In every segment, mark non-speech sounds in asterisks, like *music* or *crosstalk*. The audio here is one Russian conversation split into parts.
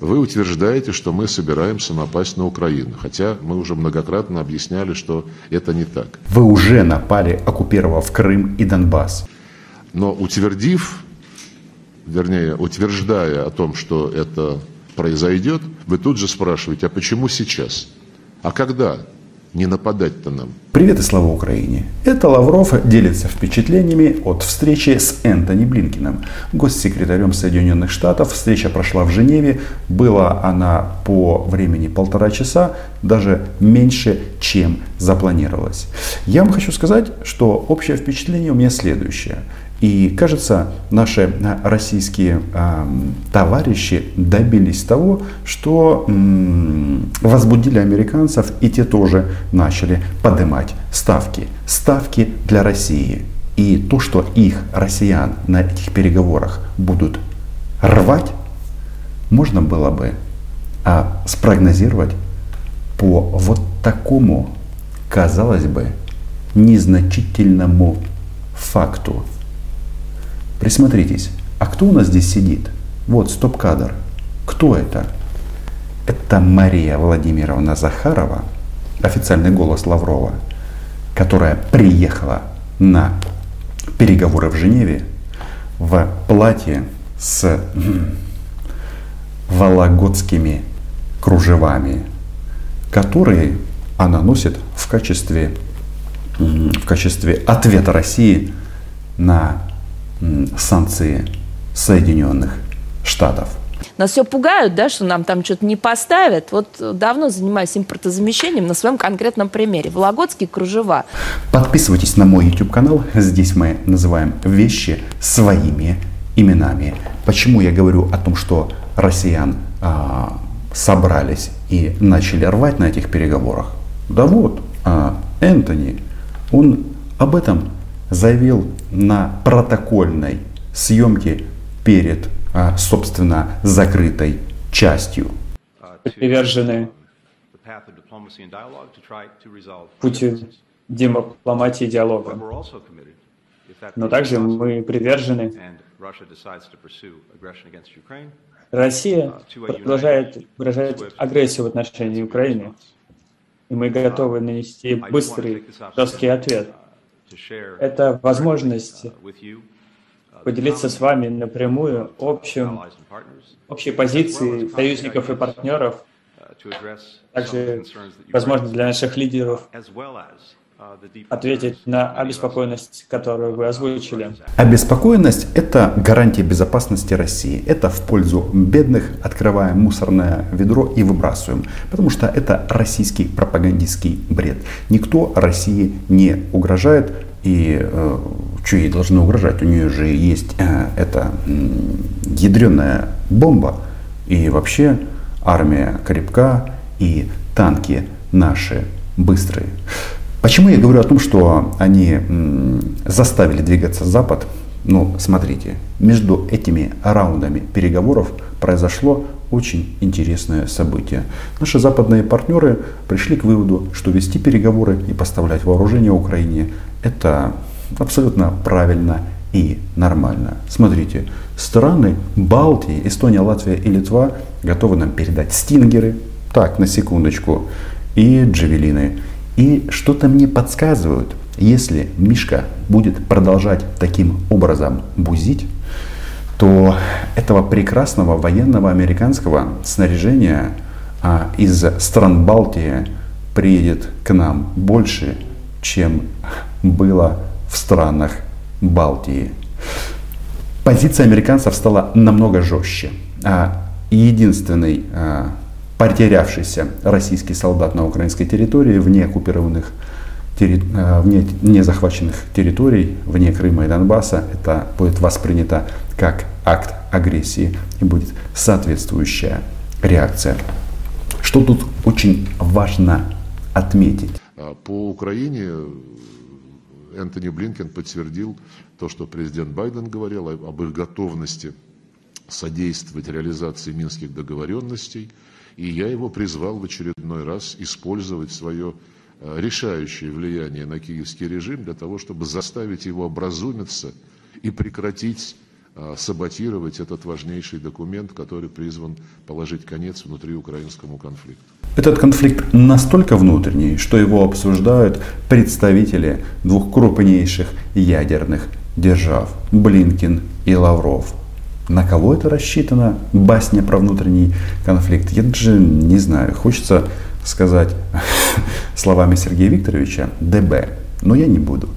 Вы утверждаете, что мы собираемся напасть на Украину, хотя мы уже многократно объясняли, что это не так. Вы уже напали, оккупировав Крым и Донбасс. Но утвердив, вернее, утверждая о том, что это произойдет, вы тут же спрашиваете, а почему сейчас? А когда? Не нападать-то нам. Привет и слава Украине! Это Лавров делится впечатлениями от встречи с Энтони Блинкиным, госсекретарем Соединенных Штатов. Встреча прошла в Женеве. Была она по времени полтора часа, даже меньше, чем запланировалось. Я вам хочу сказать, что общее впечатление у меня следующее. И кажется, наши э, российские э, товарищи добились того, что э, возбудили американцев, и те тоже начали поднимать ставки. Ставки для России. И то, что их, россиян, на этих переговорах будут рвать, можно было бы а, спрогнозировать по вот такому, казалось бы, незначительному факту. Присмотритесь, а кто у нас здесь сидит? Вот стоп-кадр. Кто это? Это Мария Владимировна Захарова, официальный голос Лаврова, которая приехала на переговоры в Женеве в платье с вологодскими кружевами, которые она носит в качестве, в качестве ответа России на санкции Соединенных Штатов. Нас все пугают, да, что нам там что-то не поставят. Вот давно занимаюсь импортозамещением на своем конкретном примере. Вологодские кружева. Подписывайтесь на мой YouTube канал. Здесь мы называем вещи своими именами. Почему я говорю о том, что россиян а, собрались и начали рвать на этих переговорах? Да вот, а, Энтони, он об этом заявил на протокольной съемке перед, а, собственно, закрытой частью. Привержены пути дипломатии и диалога. Но также мы привержены Россия продолжает выражать агрессию в отношении Украины, и мы готовы нанести быстрый, жесткий ответ – это возможность поделиться с вами напрямую общим, общей позицией союзников и партнеров, также возможность для наших лидеров ответить на обеспокоенность, которую вы озвучили. Обеспокоенность – это гарантия безопасности России. Это в пользу бедных, открываем мусорное ведро и выбрасываем. Потому что это российский пропагандистский бред. Никто России не угрожает. И э, что ей должно угрожать? У нее же есть э, эта э, ядреная бомба. И вообще армия крепка, и танки наши быстрые. Почему я говорю о том, что они заставили двигаться Запад? Ну, смотрите, между этими раундами переговоров произошло очень интересное событие. Наши западные партнеры пришли к выводу, что вести переговоры и поставлять вооружение Украине – это абсолютно правильно и нормально. Смотрите, страны Балтии, Эстония, Латвия и Литва готовы нам передать стингеры, так, на секундочку, и джавелины. И что-то мне подсказывают, если Мишка будет продолжать таким образом бузить, то этого прекрасного военного американского снаряжения а, из стран Балтии приедет к нам больше, чем было в странах Балтии. Позиция американцев стала намного жестче. А единственный а, потерявшийся российский солдат на украинской территории, вне оккупированных, э, вне, не захваченных территорий, вне Крыма и Донбасса, это будет воспринято как акт агрессии и будет соответствующая реакция. Что тут очень важно отметить? А по Украине Энтони Блинкен подтвердил то, что президент Байден говорил об их готовности содействовать реализации минских договоренностей – и я его призвал в очередной раз использовать свое э, решающее влияние на киевский режим для того, чтобы заставить его образумиться и прекратить а, саботировать этот важнейший документ, который призван положить конец внутриукраинскому конфликту. Этот конфликт настолько внутренний, что его обсуждают представители двух крупнейших ядерных держав – Блинкин и Лавров. На кого это рассчитано? Басня про внутренний конфликт. Я даже не знаю. Хочется сказать *laughs* словами Сергея Викторовича ДБ, но я не буду.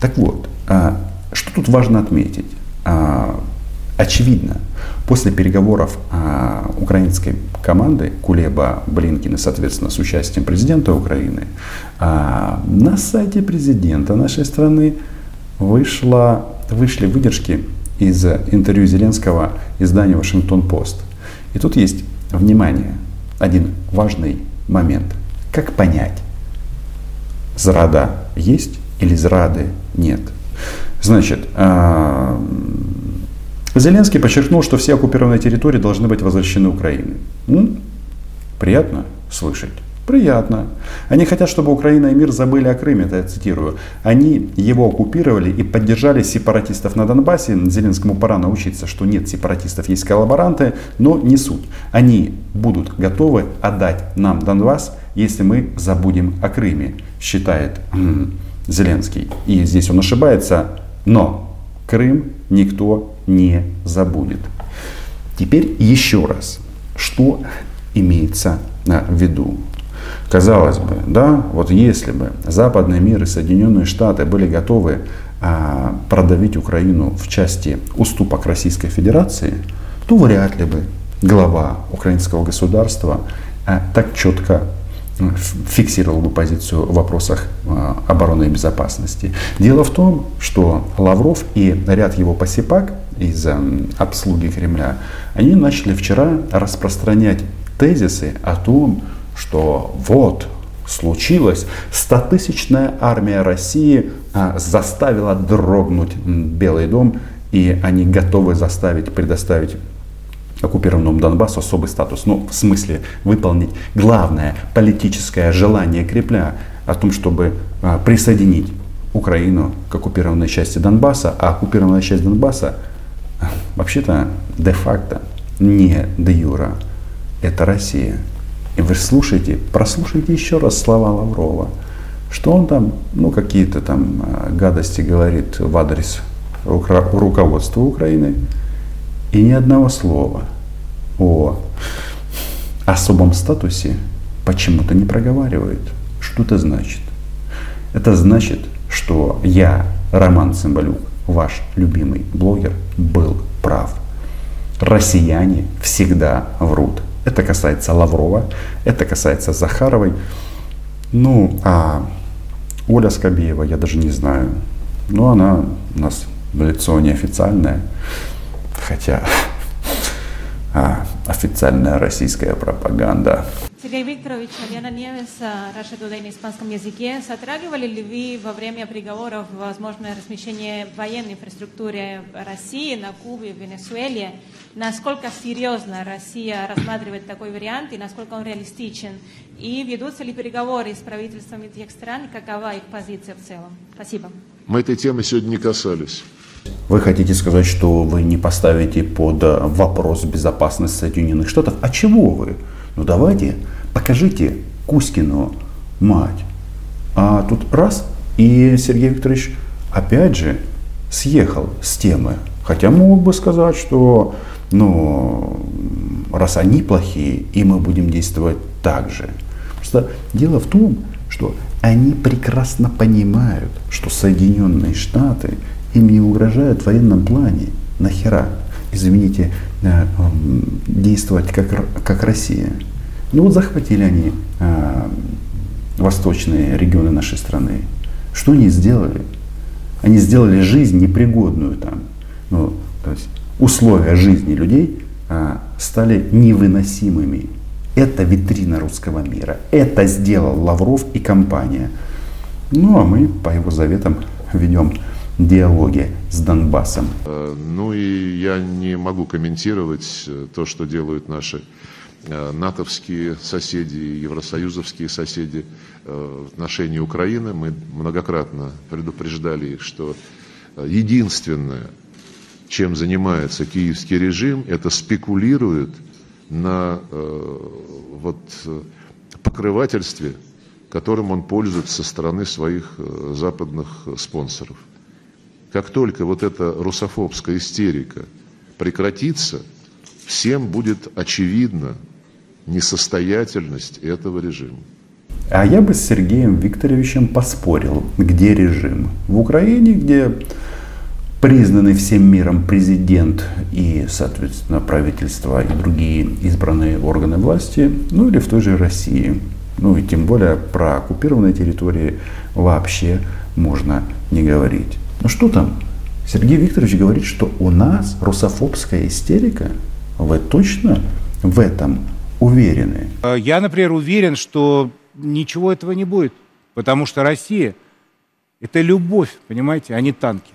Так вот, а, что тут важно отметить? А, очевидно, после переговоров а, украинской команды Кулеба, Блинкина, соответственно, с участием президента Украины, на сайте президента нашей страны вышло, вышли выдержки из интервью Зеленского изданию Вашингтон-Пост. И тут есть, внимание, один важный момент. Как понять, зрада есть или зрады нет? Значит, а, Зеленский подчеркнул, что все оккупированные территории должны быть возвращены Украине. Приятно слышать. Приятно. Они хотят, чтобы Украина и мир забыли о Крыме, это я цитирую. Они его оккупировали и поддержали сепаратистов на Донбассе. Зеленскому пора научиться, что нет сепаратистов, есть коллаборанты, но не суть. Они будут готовы отдать нам Донбасс, если мы забудем о Крыме, считает Зеленский. И здесь он ошибается, но Крым никто не забудет. Теперь еще раз, что имеется в виду. Казалось бы, да, вот если бы западный мир и Соединенные Штаты были готовы а, продавить Украину в части уступок Российской Федерации, то вряд ли бы глава украинского государства а, так четко фиксировал бы позицию в вопросах а, обороны и безопасности. Дело в том, что Лавров и ряд его посипак из а, обслуги Кремля, они начали вчера распространять тезисы о том, что вот случилось, стотысячная армия России а, заставила дрогнуть Белый дом, и они готовы заставить, предоставить оккупированному Донбассу особый статус. Ну, в смысле, выполнить главное политическое желание Кремля о том, чтобы а, присоединить Украину к оккупированной части Донбасса, а оккупированная часть Донбасса вообще-то де-факто не де юра. Это Россия. И вы слушайте, прослушайте еще раз слова Лаврова. Что он там, ну, какие-то там а, гадости говорит в адрес руководства Украины. И ни одного слова о особом статусе почему-то не проговаривает. Что это значит? Это значит, что я, Роман Цымбалюк, ваш любимый блогер, был прав. Россияне всегда врут. Это касается Лаврова, это касается Захаровой. Ну, а Оля Скобеева, я даже не знаю. Ну, она у нас лицо неофициальное. Хотя *laughs* а, официальная российская пропаганда. Сергей Викторович, Альяна Невес, Раша Туда на испанском языке. Затрагивали ли вы во время переговоров возможное размещение военной инфраструктуры России на Кубе, в Венесуэле? Насколько серьезно Россия рассматривает такой вариант и насколько он реалистичен? И ведутся ли переговоры с правительствами этих стран? Какова их позиция в целом? Спасибо. Мы этой темы сегодня не касались. Вы хотите сказать, что вы не поставите под вопрос безопасность Соединенных Штатов? А чего вы? Ну давайте, покажите Кузькину мать. А тут раз, и Сергей Викторович опять же съехал с темы. Хотя мог бы сказать, что ну, раз они плохие, и мы будем действовать так же. Просто дело в том, что они прекрасно понимают, что Соединенные Штаты им не угрожают в военном плане. Нахера, извините, э, действовать как, как Россия. Ну вот захватили они э, восточные регионы нашей страны. Что они сделали? Они сделали жизнь непригодную там. Ну, то есть условия жизни людей э, стали невыносимыми. Это витрина русского мира. Это сделал Лавров и компания. Ну а мы по его заветам ведем диалоге с Донбассом. Э, ну и я не могу комментировать э, то, что делают наши натовские соседи, евросоюзовские соседи в отношении Украины. Мы многократно предупреждали что единственное, чем занимается киевский режим, это спекулирует на э, вот, покрывательстве, которым он пользуется со стороны своих э, западных спонсоров. Как только вот эта русофобская истерика прекратится, всем будет очевидна несостоятельность этого режима. А я бы с Сергеем Викторовичем поспорил, где режим. В Украине, где признанный всем миром президент и, соответственно, правительство и другие избранные органы власти, ну или в той же России. Ну и тем более про оккупированные территории вообще можно не говорить. Ну что там? Сергей Викторович говорит, что у нас русофобская истерика. Вы точно в этом уверены? Я, например, уверен, что ничего этого не будет. Потому что Россия – это любовь, понимаете, а не танки.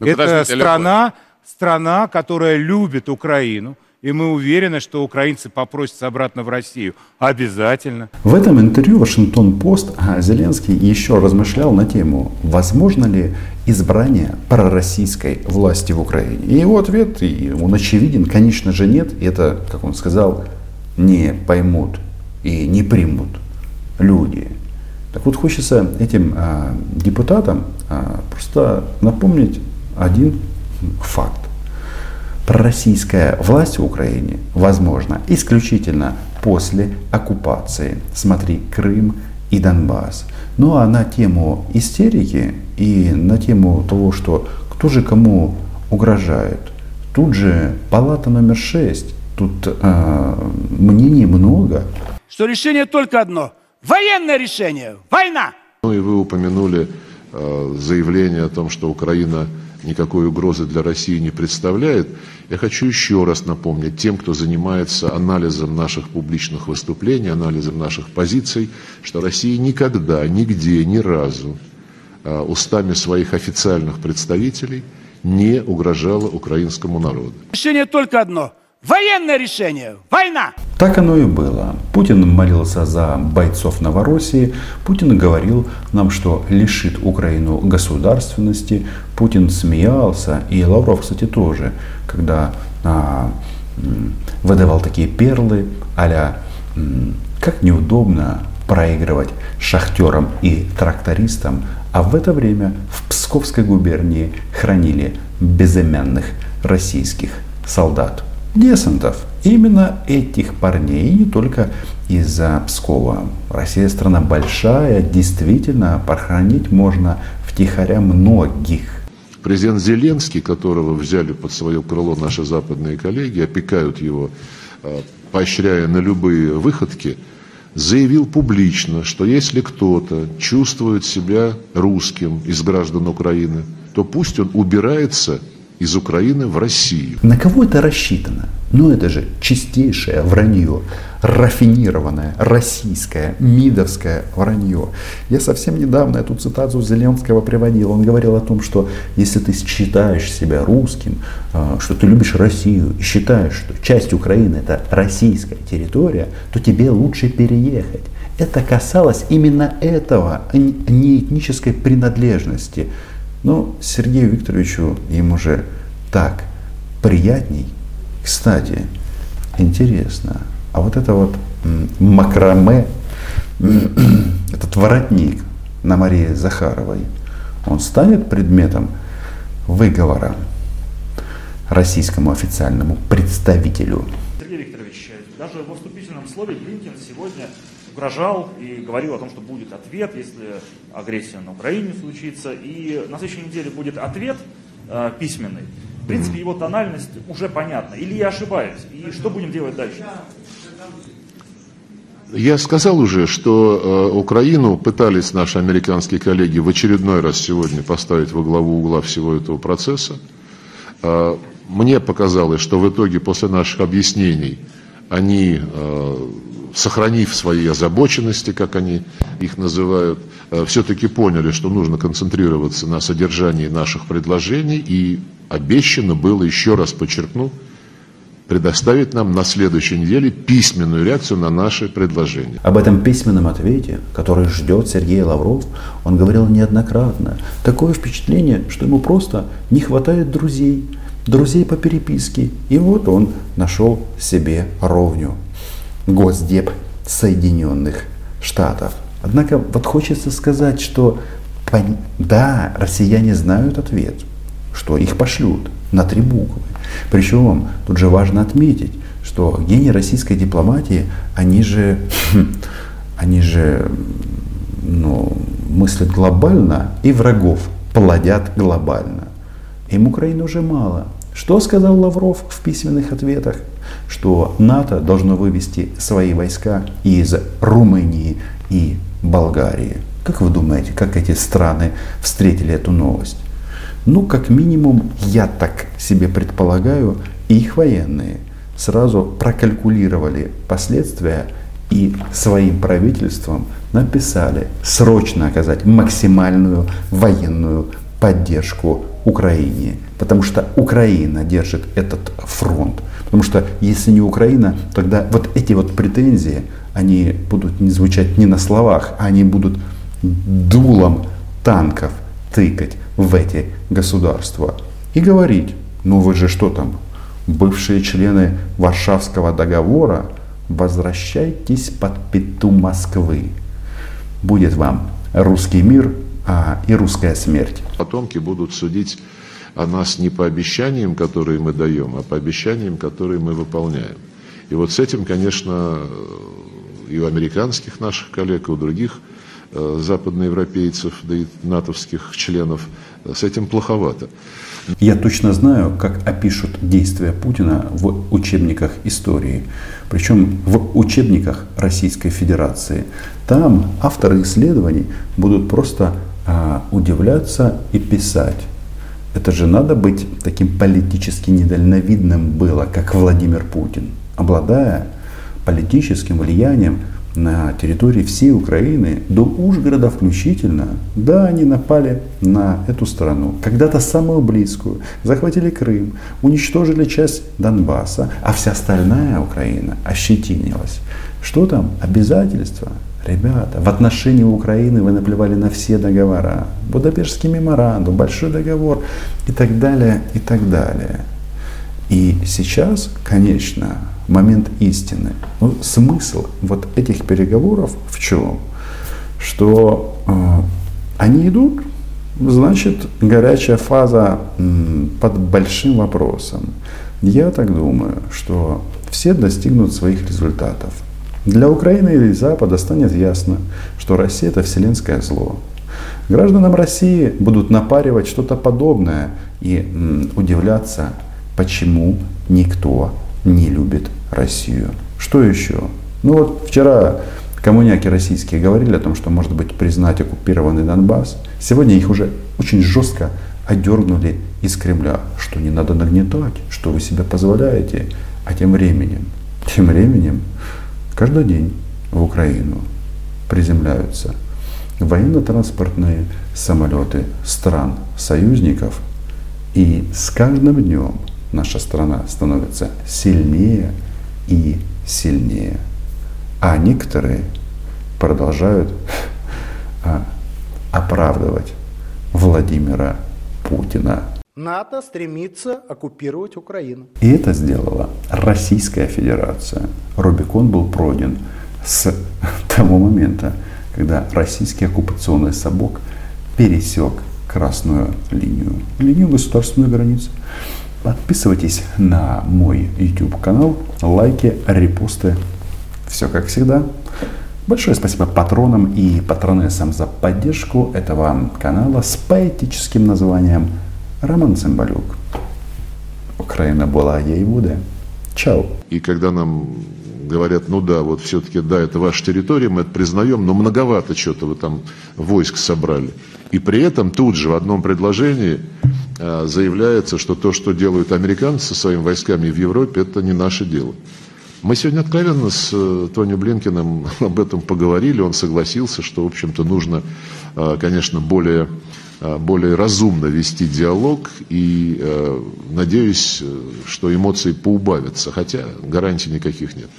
Ну, это страна, страна, которая любит Украину. И мы уверены, что украинцы попросятся обратно в Россию. Обязательно. В этом интервью Вашингтон-Пост Зеленский еще размышлял на тему, возможно ли избрание пророссийской власти в Украине. И его ответ, и он очевиден, конечно же нет. Это, как он сказал, не поймут и не примут люди. Так вот хочется этим а, депутатам а, просто напомнить один факт. Пророссийская власть в Украине возможна исключительно после оккупации. Смотри, Крым и Донбасс. Ну а на тему истерики и на тему того, что кто же кому угрожает, тут же палата номер шесть, тут э, мнений много. Что решение только одно – военное решение, война. Ну и вы упомянули э, заявление о том, что Украина никакой угрозы для России не представляет, я хочу еще раз напомнить тем, кто занимается анализом наших публичных выступлений, анализом наших позиций, что Россия никогда, нигде, ни разу а, устами своих официальных представителей не угрожала украинскому народу. Решение только одно – Военное решение. Война. Так оно и было. Путин молился за бойцов Новороссии. Путин говорил нам, что лишит Украину государственности. Путин смеялся. И Лавров, кстати, тоже, когда а, выдавал такие перлы, а как неудобно проигрывать шахтерам и трактористам, а в это время в Псковской губернии хранили безымянных российских солдат десантов. Именно этих парней, не только из-за Пскова. Россия страна большая, действительно, похоронить можно втихаря многих. Президент Зеленский, которого взяли под свое крыло наши западные коллеги, опекают его, э, поощряя на любые выходки, заявил публично, что если кто-то чувствует себя русским из граждан Украины, то пусть он убирается из Украины в Россию. На кого это рассчитано? Ну это же чистейшее вранье, рафинированное, российское, мидовское вранье. Я совсем недавно эту цитату Зеленского приводил. Он говорил о том, что если ты считаешь себя русским, а, что ты любишь Россию и считаешь, что часть Украины это российская территория, то тебе лучше переехать. Это касалось именно этого, а не этнической принадлежности. Но Сергею Викторовичу ему же так приятней. Кстати, интересно, а вот это вот макраме, *clears throat* этот воротник на Марии Захаровой, он станет предметом выговора российскому официальному представителю. Сергей Викторович, даже в вступительном слове Блинкин сегодня угрожал и говорил о том, что будет ответ, если агрессия на Украине случится. И на следующей неделе будет ответ э, письменный. В принципе, его тональность уже понятна. Или я ошибаюсь? И что будем делать дальше? Я сказал уже, что э, Украину пытались наши американские коллеги в очередной раз сегодня поставить во главу угла всего этого процесса. Э, мне показалось, что в итоге после наших объяснений они э, сохранив свои озабоченности, как они их называют, э, все-таки поняли, что нужно концентрироваться на содержании наших предложений и обещано было, еще раз подчеркну, предоставить нам на следующей неделе письменную реакцию на наши предложения. Об этом письменном ответе, который ждет Сергей Лавров, он говорил неоднократно. Такое впечатление, что ему просто не хватает друзей, друзей по переписке. И вот он нашел себе ровню. Госдеп Соединенных Штатов. Однако вот хочется сказать, что да, россияне знают ответ, что их пошлют на три буквы. Причем тут же важно отметить, что гении российской дипломатии, они же, *clears throat* они же ну, мыслят глобально и врагов плодят глобально. Им Украины уже мало. Что сказал Лавров в письменных ответах? Что НАТО должно вывести свои войска из Румынии и Болгарии. Как вы думаете, как эти страны встретили эту новость? Ну, как минимум, я так себе предполагаю, их военные сразу прокалькулировали последствия и своим правительством написали срочно оказать максимальную военную поддержку Украине. Потому что Украина держит этот фронт. Потому что если не Украина, тогда вот эти вот претензии, они будут не звучать не на словах, а они будут дулом танков тыкать в эти государства. И говорить, ну вы же что там, бывшие члены Варшавского договора, возвращайтесь под пету Москвы. Будет вам русский мир а, и русская смерть. Потомки будут судить о нас не по обещаниям, которые мы даем, а по обещаниям, которые мы выполняем. И вот с этим, конечно, и у американских наших коллег, и у других э, западноевропейцев, да и натовских членов, э, с этим плоховато. Я точно знаю, как опишут действия Путина в учебниках истории. Причем в учебниках Российской Федерации. Там авторы исследований будут просто а, удивляться и писать. Это же надо быть таким политически недальновидным было, как Владимир Путин, обладая политическим влиянием на территории всей Украины, до Ужгорода включительно, да, они напали на эту страну, когда-то самую близкую, захватили Крым, уничтожили часть Донбасса, а вся остальная Украина ощетинилась. Что там? Обязательства. Ребята, в отношении Украины вы наплевали на все договора. Будапештский меморандум, большой договор и так далее, и так далее. И сейчас, конечно, момент истины. Ну, смысл вот этих переговоров в чем? Что э, они идут, значит, горячая фаза м, под большим вопросом. Я так думаю, что все достигнут своих результатов. Для Украины и Запада станет ясно, что Россия это вселенское зло. Гражданам России будут напаривать что-то подобное и удивляться, почему никто не любит Россию. Что еще? Ну вот вчера коммуняки российские говорили о том, что может быть признать оккупированный Донбасс. Сегодня их уже очень жестко одернули из Кремля, что не надо нагнетать, что вы себе позволяете. А тем временем, тем временем, каждый день в Украину приземляются военно-транспортные самолеты стран союзников. И с каждым днем наша страна становится сильнее и сильнее. А некоторые продолжают *laughs* а, оправдывать Владимира Путина. НАТО стремится оккупировать Украину. И это сделала Российская Федерация. Рубикон был пройден с *laughs* того момента, когда российский оккупационный сабок пересек красную линию, линию государственной границы. Подписывайтесь на мой YouTube канал, лайки, репосты. Все как всегда. Большое спасибо патронам и патронессам за поддержку этого канала с поэтическим названием Роман Цымбалюк. Украина была, ей будет. Чао. И когда нам говорят, ну да, вот все-таки, да, это ваша территория, мы это признаем, но многовато что-то вы там войск собрали. И при этом тут же в одном предложении э, заявляется, что то, что делают американцы со своими войсками в Европе, это не наше дело. Мы сегодня откровенно с э, Тони Блинкиным *laughs* об этом поговорили, он согласился, что, в общем-то, нужно, э, конечно, более, более разумно вести диалог, и надеюсь, что эмоции поубавятся, хотя гарантий никаких нет.